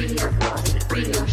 Bring your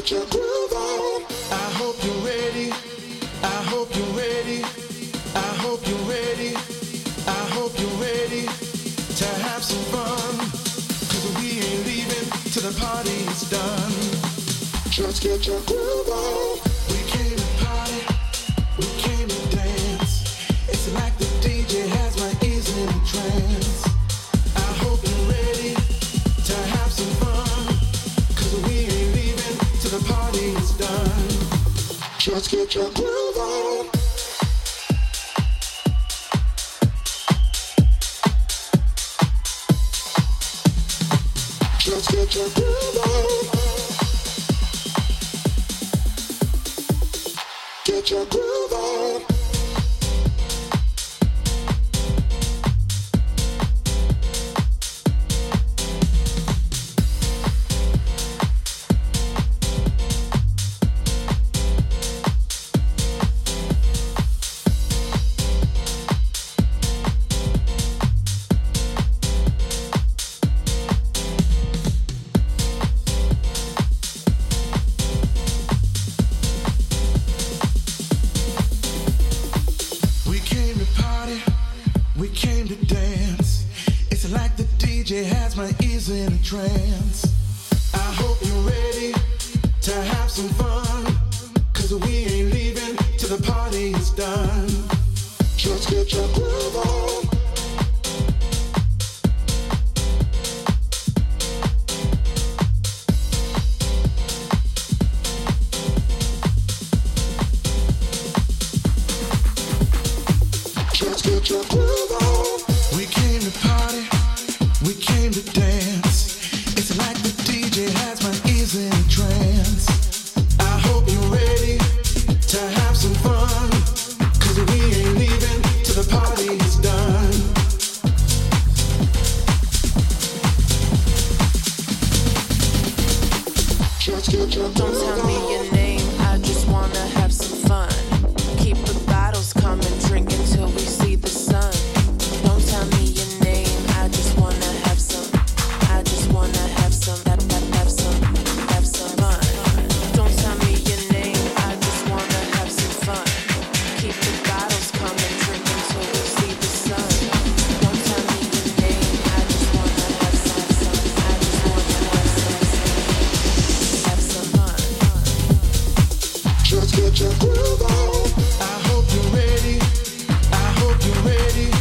Get your groove on. I hope you're ready. I hope you're ready. I hope you're ready. I hope you're ready to have some fun. Cause we ain't leaving till the party's done. Just get your groove on. Let's get your. Let's get. Get on. train. your groove on. I hope you're ready. I hope you're ready.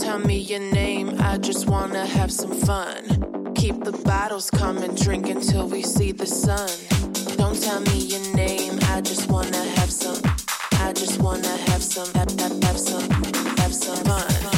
tell me your name, I just wanna have some fun. Keep the bottles coming, drink until we see the sun. Don't tell me your name, I just wanna have some. I just wanna have some, have, have, have some, have some fun.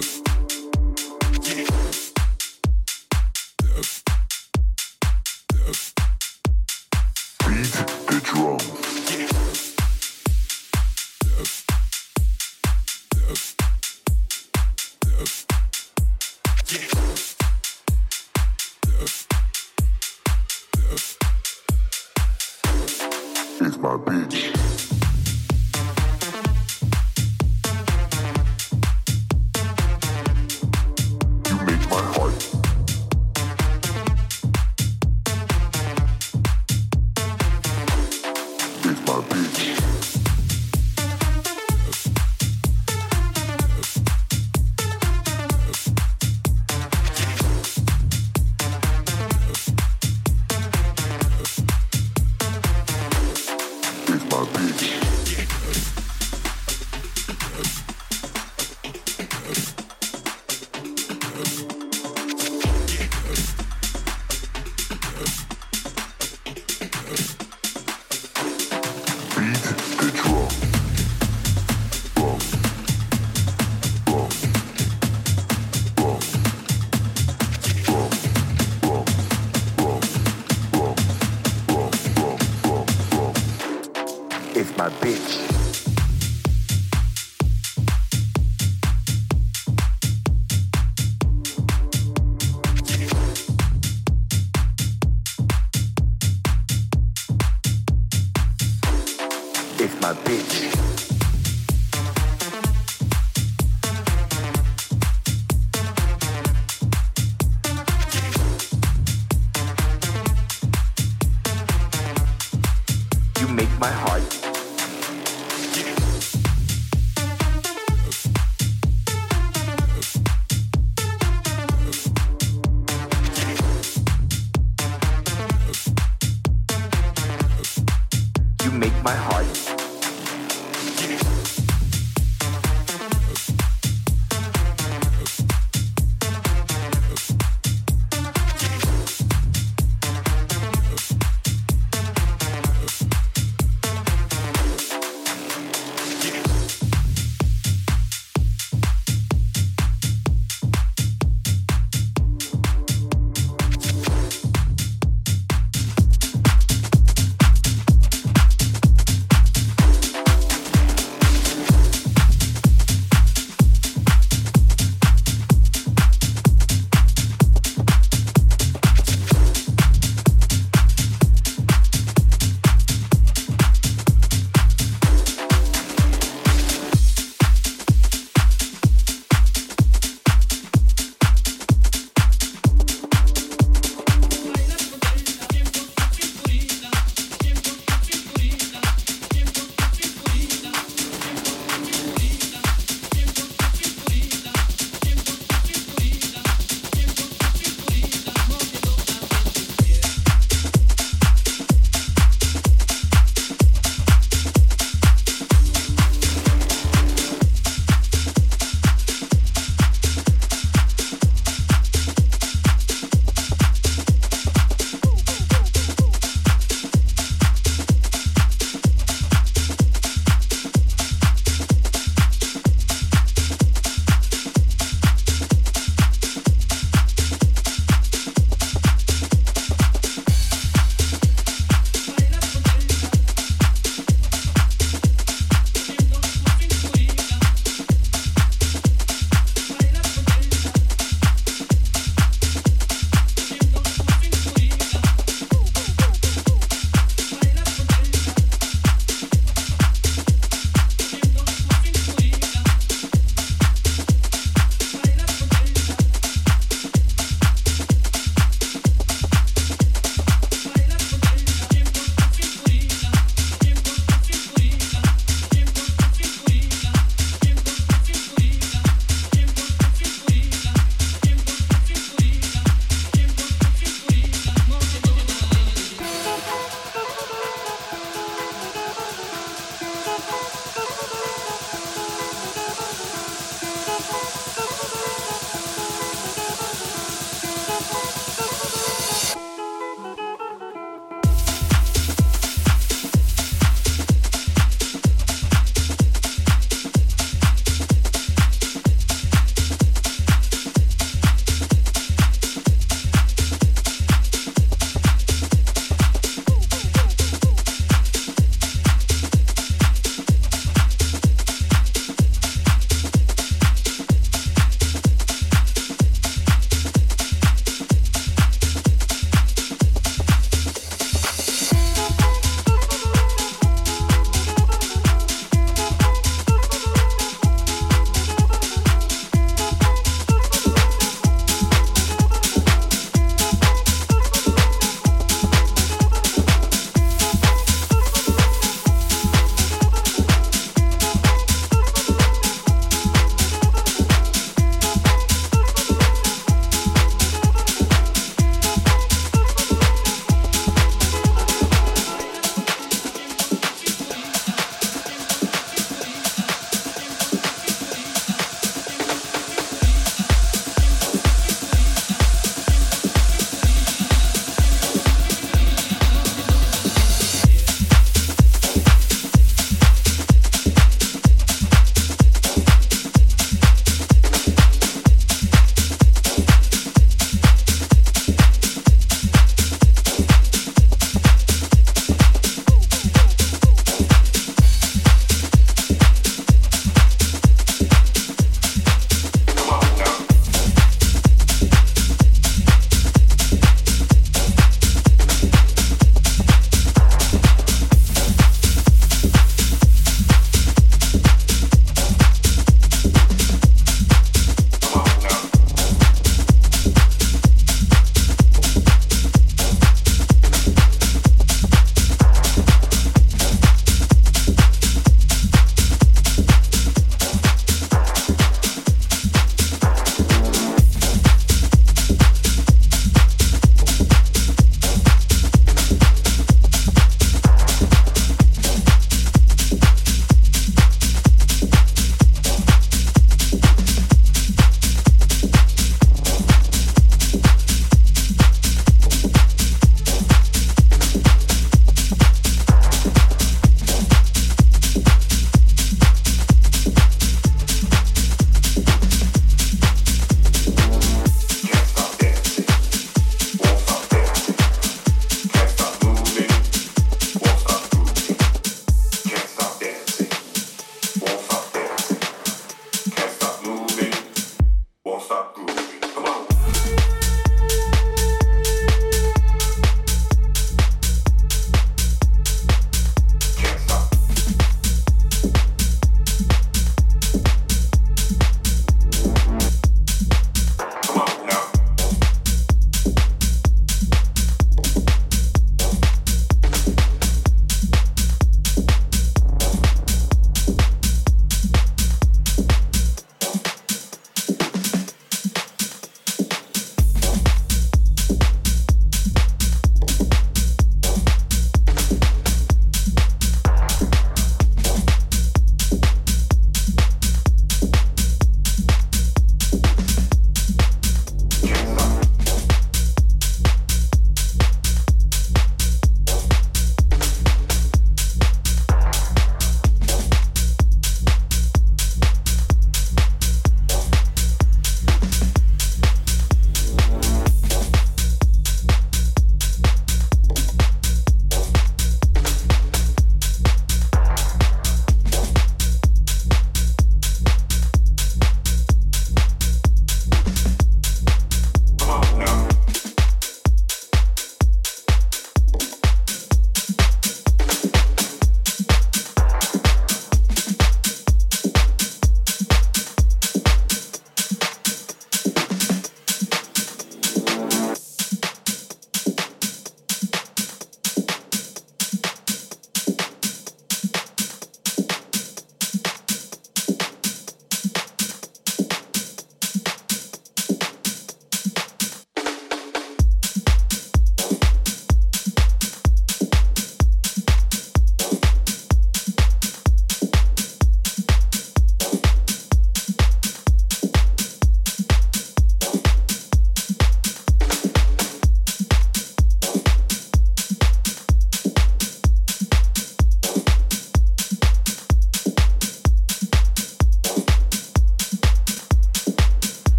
Service.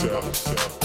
Thank